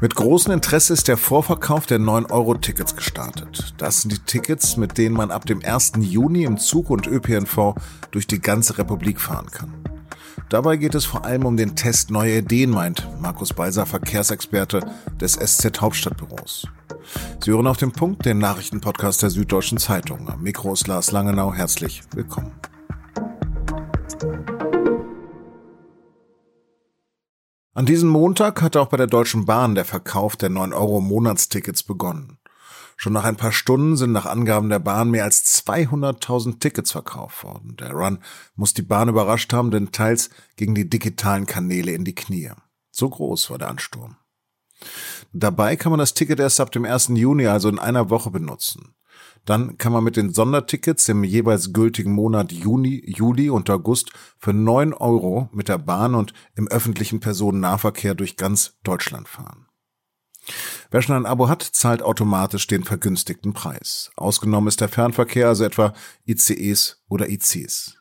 Mit großem Interesse ist der Vorverkauf der 9-Euro-Tickets gestartet. Das sind die Tickets, mit denen man ab dem 1. Juni im Zug und ÖPNV durch die ganze Republik fahren kann. Dabei geht es vor allem um den Test neuer Ideen, meint Markus Beiser, Verkehrsexperte des SZ Hauptstadtbüros. Sie hören auf den Punkt, den Nachrichtenpodcast der Süddeutschen Zeitung. Am Mikro ist Lars Langenau. Herzlich willkommen. An diesem Montag hatte auch bei der Deutschen Bahn der Verkauf der 9-Euro-Monatstickets begonnen. Schon nach ein paar Stunden sind nach Angaben der Bahn mehr als 200.000 Tickets verkauft worden. Der Run muss die Bahn überrascht haben, denn teils gegen die digitalen Kanäle in die Knie. So groß war der Ansturm. Dabei kann man das Ticket erst ab dem 1. Juni, also in einer Woche, benutzen. Dann kann man mit den Sondertickets im jeweils gültigen Monat Juni, Juli und August für neun Euro mit der Bahn und im öffentlichen Personennahverkehr durch ganz Deutschland fahren. Wer schon ein Abo hat, zahlt automatisch den vergünstigten Preis. Ausgenommen ist der Fernverkehr, also etwa ICEs oder ICs.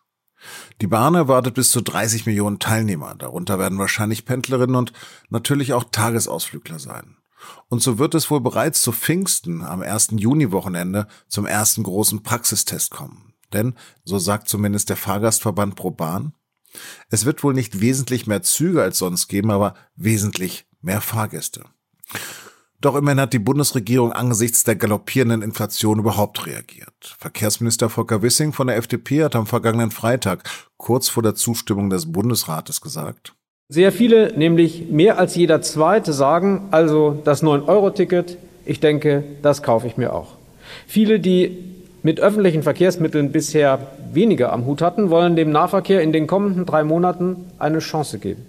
Die Bahn erwartet bis zu 30 Millionen Teilnehmer. Darunter werden wahrscheinlich Pendlerinnen und natürlich auch Tagesausflügler sein. Und so wird es wohl bereits zu Pfingsten am 1. Juni-Wochenende zum ersten großen Praxistest kommen. Denn, so sagt zumindest der Fahrgastverband ProBahn, es wird wohl nicht wesentlich mehr Züge als sonst geben, aber wesentlich mehr Fahrgäste. Doch immerhin hat die Bundesregierung angesichts der galoppierenden Inflation überhaupt reagiert. Verkehrsminister Volker Wissing von der FDP hat am vergangenen Freitag kurz vor der Zustimmung des Bundesrates gesagt, sehr viele, nämlich mehr als jeder Zweite, sagen also das 9-Euro-Ticket, ich denke, das kaufe ich mir auch. Viele, die mit öffentlichen Verkehrsmitteln bisher weniger am Hut hatten, wollen dem Nahverkehr in den kommenden drei Monaten eine Chance geben.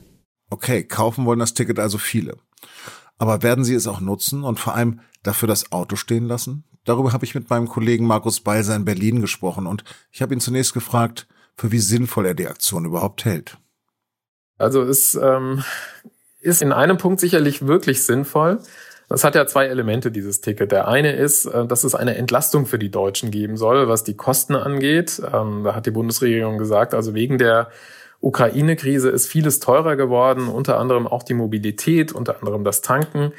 Okay, kaufen wollen das Ticket also viele. Aber werden sie es auch nutzen und vor allem dafür das Auto stehen lassen? Darüber habe ich mit meinem Kollegen Markus Balser in Berlin gesprochen und ich habe ihn zunächst gefragt, für wie sinnvoll er die Aktion überhaupt hält. Also es ähm, ist in einem Punkt sicherlich wirklich sinnvoll. Das hat ja zwei Elemente, dieses Ticket. Der eine ist, äh, dass es eine Entlastung für die Deutschen geben soll, was die Kosten angeht. Ähm, da hat die Bundesregierung gesagt, also wegen der Ukraine-Krise ist vieles teurer geworden, unter anderem auch die Mobilität, unter anderem das Tanken.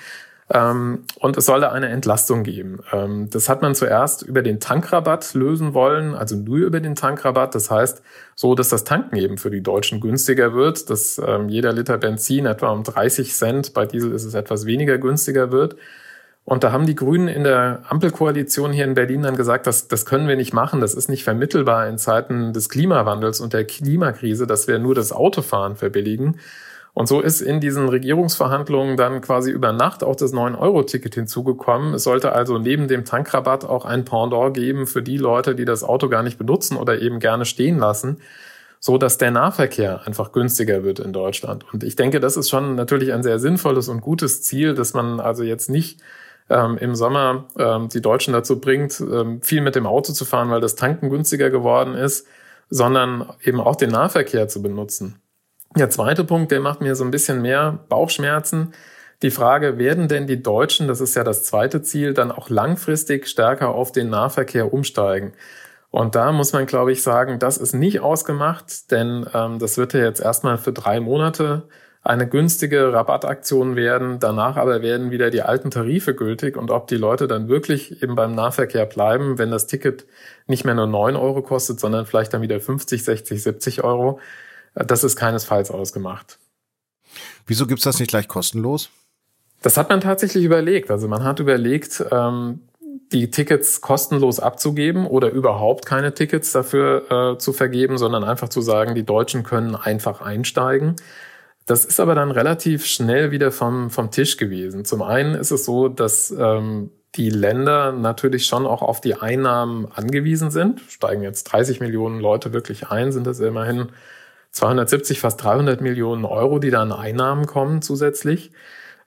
Ähm, und es soll da eine Entlastung geben. Ähm, das hat man zuerst über den Tankrabatt lösen wollen, also nur über den Tankrabatt. Das heißt, so, dass das Tanken eben für die Deutschen günstiger wird, dass ähm, jeder Liter Benzin etwa um 30 Cent, bei Diesel ist es etwas weniger günstiger wird. Und da haben die Grünen in der Ampelkoalition hier in Berlin dann gesagt, das, das können wir nicht machen, das ist nicht vermittelbar in Zeiten des Klimawandels und der Klimakrise, dass wir nur das Autofahren verbilligen. Und so ist in diesen Regierungsverhandlungen dann quasi über Nacht auch das 9-Euro-Ticket hinzugekommen. Es sollte also neben dem Tankrabatt auch ein Pendant geben für die Leute, die das Auto gar nicht benutzen oder eben gerne stehen lassen, so dass der Nahverkehr einfach günstiger wird in Deutschland. Und ich denke, das ist schon natürlich ein sehr sinnvolles und gutes Ziel, dass man also jetzt nicht ähm, im Sommer ähm, die Deutschen dazu bringt, ähm, viel mit dem Auto zu fahren, weil das Tanken günstiger geworden ist, sondern eben auch den Nahverkehr zu benutzen. Der zweite Punkt, der macht mir so ein bisschen mehr Bauchschmerzen. Die Frage, werden denn die Deutschen, das ist ja das zweite Ziel, dann auch langfristig stärker auf den Nahverkehr umsteigen? Und da muss man, glaube ich, sagen, das ist nicht ausgemacht, denn ähm, das wird ja jetzt erstmal für drei Monate eine günstige Rabattaktion werden. Danach aber werden wieder die alten Tarife gültig und ob die Leute dann wirklich eben beim Nahverkehr bleiben, wenn das Ticket nicht mehr nur neun Euro kostet, sondern vielleicht dann wieder 50, 60, 70 Euro, das ist keinesfalls ausgemacht. Wieso gibt's das nicht gleich kostenlos? Das hat man tatsächlich überlegt. Also man hat überlegt, ähm, die Tickets kostenlos abzugeben oder überhaupt keine Tickets dafür äh, zu vergeben, sondern einfach zu sagen, die Deutschen können einfach einsteigen. Das ist aber dann relativ schnell wieder vom, vom Tisch gewesen. Zum einen ist es so, dass ähm, die Länder natürlich schon auch auf die Einnahmen angewiesen sind. Steigen jetzt 30 Millionen Leute wirklich ein, sind das immerhin 270, fast 300 Millionen Euro, die da an Einnahmen kommen zusätzlich.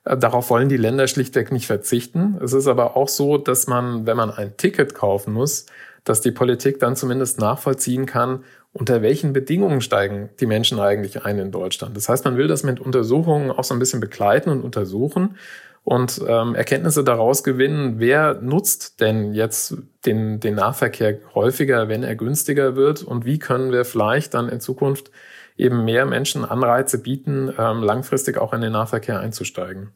Äh, darauf wollen die Länder schlichtweg nicht verzichten. Es ist aber auch so, dass man, wenn man ein Ticket kaufen muss, dass die Politik dann zumindest nachvollziehen kann, unter welchen Bedingungen steigen die Menschen eigentlich ein in Deutschland. Das heißt, man will das mit Untersuchungen auch so ein bisschen begleiten und untersuchen und ähm, Erkenntnisse daraus gewinnen, wer nutzt denn jetzt den, den Nahverkehr häufiger, wenn er günstiger wird und wie können wir vielleicht dann in Zukunft eben mehr Menschen Anreize bieten, ähm, langfristig auch in den Nahverkehr einzusteigen.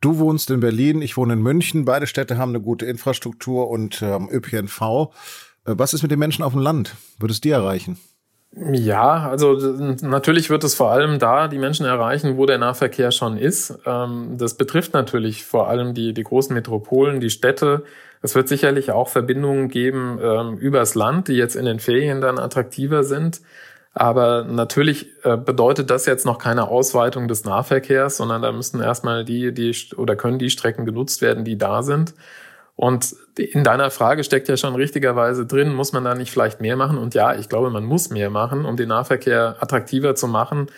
Du wohnst in Berlin, ich wohne in München. Beide Städte haben eine gute Infrastruktur und ähm, ÖPNV. Äh, was ist mit den Menschen auf dem Land? Wird es die erreichen? Ja, also natürlich wird es vor allem da die Menschen erreichen, wo der Nahverkehr schon ist. Ähm, das betrifft natürlich vor allem die, die großen Metropolen, die Städte. Es wird sicherlich auch Verbindungen geben ähm, übers Land, die jetzt in den Ferien dann attraktiver sind. Aber natürlich äh, bedeutet das jetzt noch keine Ausweitung des Nahverkehrs, sondern da müssen erstmal die, die oder können die Strecken genutzt werden, die da sind. Und in deiner Frage steckt ja schon richtigerweise drin, muss man da nicht vielleicht mehr machen? Und ja, ich glaube, man muss mehr machen, um den Nahverkehr attraktiver zu machen,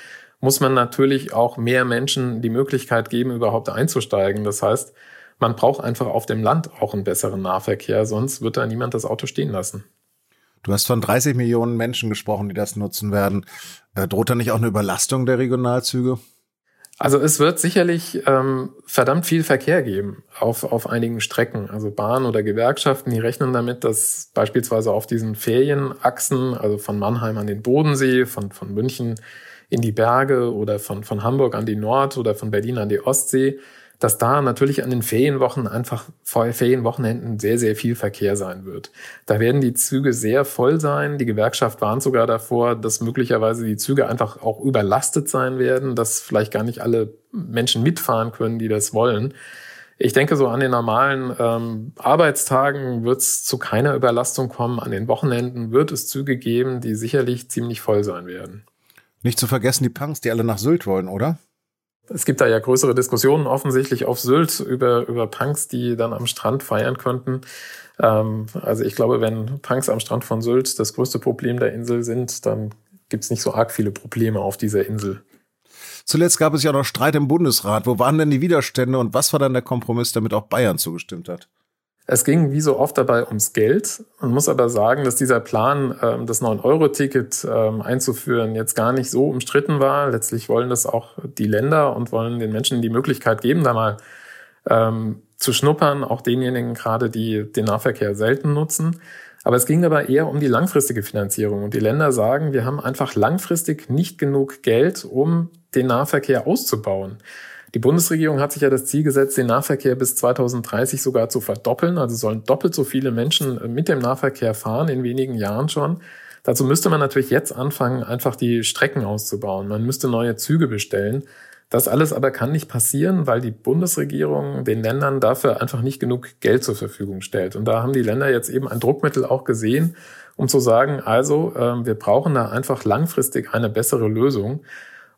muss man natürlich auch mehr Menschen die Möglichkeit geben, überhaupt einzusteigen. Das heißt, man braucht einfach auf dem Land auch einen besseren Nahverkehr, sonst wird da niemand das Auto stehen lassen. Du hast von 30 Millionen Menschen gesprochen, die das nutzen werden. Äh, droht da nicht auch eine Überlastung der Regionalzüge? Also es wird sicherlich ähm, verdammt viel Verkehr geben auf, auf einigen Strecken. Also Bahn oder Gewerkschaften, die rechnen damit, dass beispielsweise auf diesen Ferienachsen, also von Mannheim an den Bodensee, von, von München in die Berge oder von, von Hamburg an die Nord oder von Berlin an die Ostsee, dass da natürlich an den Ferienwochen einfach vor Ferienwochenenden sehr, sehr viel Verkehr sein wird. Da werden die Züge sehr voll sein. Die Gewerkschaft warnt sogar davor, dass möglicherweise die Züge einfach auch überlastet sein werden, dass vielleicht gar nicht alle Menschen mitfahren können, die das wollen. Ich denke, so an den normalen ähm, Arbeitstagen wird es zu keiner Überlastung kommen. An den Wochenenden wird es Züge geben, die sicherlich ziemlich voll sein werden. Nicht zu vergessen die Punks, die alle nach Sylt wollen, oder? Es gibt da ja größere Diskussionen offensichtlich auf Sylt über, über Punks, die dann am Strand feiern könnten. Ähm, also ich glaube, wenn Punks am Strand von Sylt das größte Problem der Insel sind, dann gibt es nicht so arg viele Probleme auf dieser Insel. Zuletzt gab es ja noch Streit im Bundesrat. Wo waren denn die Widerstände und was war dann der Kompromiss, damit auch Bayern zugestimmt hat? Es ging wie so oft dabei ums Geld. Man muss aber sagen, dass dieser Plan, ähm, das 9-Euro-Ticket ähm, einzuführen, jetzt gar nicht so umstritten war. Letztlich wollen das auch die Länder und wollen den Menschen die Möglichkeit geben, da mal ähm, zu schnuppern, auch denjenigen gerade, die den Nahverkehr selten nutzen. Aber es ging dabei eher um die langfristige Finanzierung. Und die Länder sagen, wir haben einfach langfristig nicht genug Geld, um den Nahverkehr auszubauen. Die Bundesregierung hat sich ja das Ziel gesetzt, den Nahverkehr bis 2030 sogar zu verdoppeln. Also sollen doppelt so viele Menschen mit dem Nahverkehr fahren in wenigen Jahren schon. Dazu müsste man natürlich jetzt anfangen, einfach die Strecken auszubauen. Man müsste neue Züge bestellen. Das alles aber kann nicht passieren, weil die Bundesregierung den Ländern dafür einfach nicht genug Geld zur Verfügung stellt. Und da haben die Länder jetzt eben ein Druckmittel auch gesehen, um zu sagen, also äh, wir brauchen da einfach langfristig eine bessere Lösung.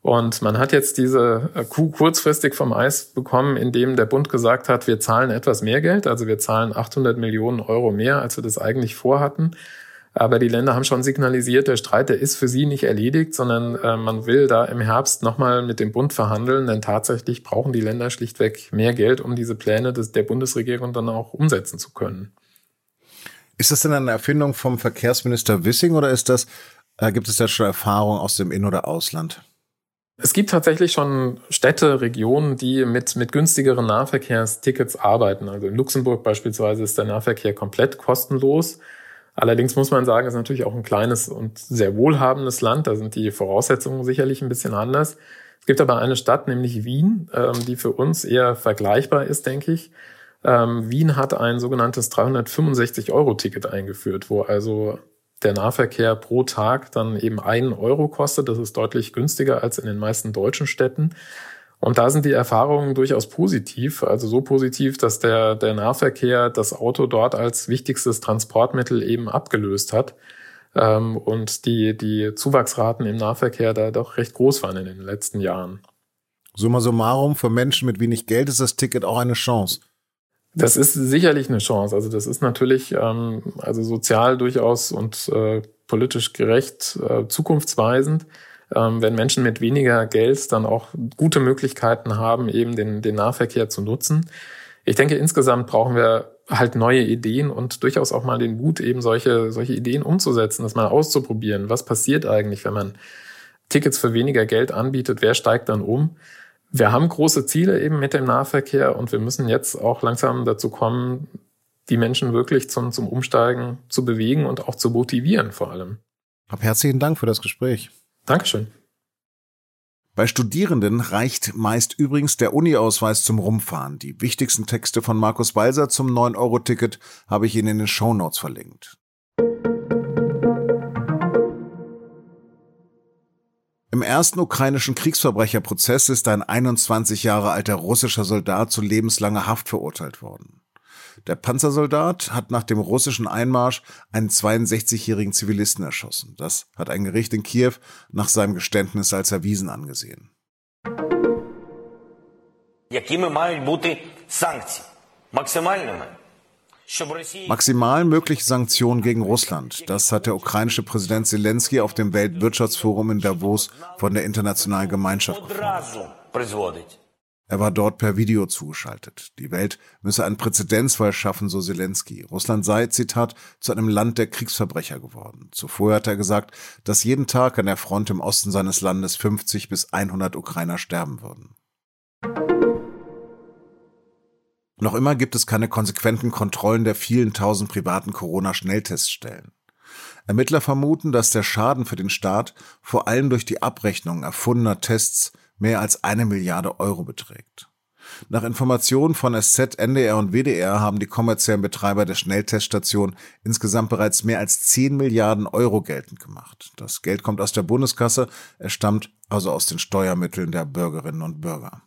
Und man hat jetzt diese äh, Kuh kurzfristig vom Eis bekommen, indem der Bund gesagt hat, wir zahlen etwas mehr Geld, also wir zahlen 800 Millionen Euro mehr, als wir das eigentlich vorhatten. Aber die Länder haben schon signalisiert, der Streit, der ist für sie nicht erledigt, sondern äh, man will da im Herbst nochmal mit dem Bund verhandeln, denn tatsächlich brauchen die Länder schlichtweg mehr Geld, um diese Pläne des, der Bundesregierung dann auch umsetzen zu können. Ist das denn eine Erfindung vom Verkehrsminister Wissing oder ist das, äh, gibt es da schon Erfahrung aus dem In- oder Ausland? Es gibt tatsächlich schon Städte, Regionen, die mit, mit günstigeren Nahverkehrstickets arbeiten. Also in Luxemburg beispielsweise ist der Nahverkehr komplett kostenlos. Allerdings muss man sagen, es ist natürlich auch ein kleines und sehr wohlhabendes Land. Da sind die Voraussetzungen sicherlich ein bisschen anders. Es gibt aber eine Stadt, nämlich Wien, ähm, die für uns eher vergleichbar ist, denke ich. Ähm, Wien hat ein sogenanntes 365-Euro-Ticket eingeführt, wo also der Nahverkehr pro Tag dann eben einen Euro kostet. Das ist deutlich günstiger als in den meisten deutschen Städten. Und da sind die Erfahrungen durchaus positiv, also so positiv, dass der, der Nahverkehr das Auto dort als wichtigstes Transportmittel eben abgelöst hat. Ähm, und die, die Zuwachsraten im Nahverkehr da doch recht groß waren in den letzten Jahren. Summa summarum, für Menschen mit wenig Geld ist das Ticket auch eine Chance. Das ist sicherlich eine Chance. Also das ist natürlich ähm, also sozial durchaus und äh, politisch gerecht äh, zukunftsweisend, ähm, wenn Menschen mit weniger Geld dann auch gute Möglichkeiten haben, eben den, den Nahverkehr zu nutzen. Ich denke, insgesamt brauchen wir halt neue Ideen und durchaus auch mal den Mut, eben solche, solche Ideen umzusetzen, das mal auszuprobieren. Was passiert eigentlich, wenn man Tickets für weniger Geld anbietet? Wer steigt dann um? Wir haben große Ziele eben mit dem Nahverkehr und wir müssen jetzt auch langsam dazu kommen, die Menschen wirklich zum, zum Umsteigen zu bewegen und auch zu motivieren vor allem. Hab herzlichen Dank für das Gespräch. Dankeschön. Bei Studierenden reicht meist übrigens der Uni-Ausweis zum Rumfahren. Die wichtigsten Texte von Markus Balser zum 9-Euro-Ticket habe ich Ihnen in den Shownotes verlinkt. Im ersten ukrainischen Kriegsverbrecherprozess ist ein 21 Jahre alter russischer Soldat zu lebenslanger Haft verurteilt worden. Der Panzersoldat hat nach dem russischen Einmarsch einen 62-jährigen Zivilisten erschossen. Das hat ein Gericht in Kiew nach seinem Geständnis als erwiesen angesehen. Maximal mögliche Sanktionen gegen Russland. Das hat der ukrainische Präsident Zelensky auf dem Weltwirtschaftsforum in Davos von der internationalen Gemeinschaft gefordert. Er war dort per Video zugeschaltet. Die Welt müsse einen Präzedenzfall schaffen, so Zelensky. Russland sei, Zitat, zu einem Land der Kriegsverbrecher geworden. Zuvor hat er gesagt, dass jeden Tag an der Front im Osten seines Landes 50 bis 100 Ukrainer sterben würden. Noch immer gibt es keine konsequenten Kontrollen der vielen tausend privaten Corona-Schnellteststellen. Ermittler vermuten, dass der Schaden für den Staat vor allem durch die Abrechnung erfundener Tests mehr als eine Milliarde Euro beträgt. Nach Informationen von SZ, NDR und WDR haben die kommerziellen Betreiber der Schnellteststation insgesamt bereits mehr als 10 Milliarden Euro geltend gemacht. Das Geld kommt aus der Bundeskasse, es stammt also aus den Steuermitteln der Bürgerinnen und Bürger.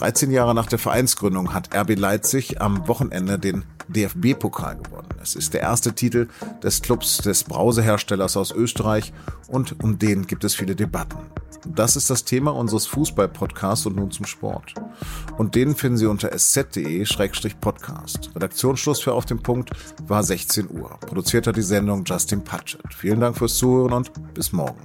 13 Jahre nach der Vereinsgründung hat RB Leipzig am Wochenende den DFB-Pokal gewonnen. Es ist der erste Titel des Clubs des Brauseherstellers aus Österreich und um den gibt es viele Debatten. Das ist das Thema unseres Fußball-Podcasts und nun zum Sport. Und den finden Sie unter sz.de-podcast. Redaktionsschluss für Auf dem Punkt war 16 Uhr. Produziert hat die Sendung Justin Patchett. Vielen Dank fürs Zuhören und bis morgen.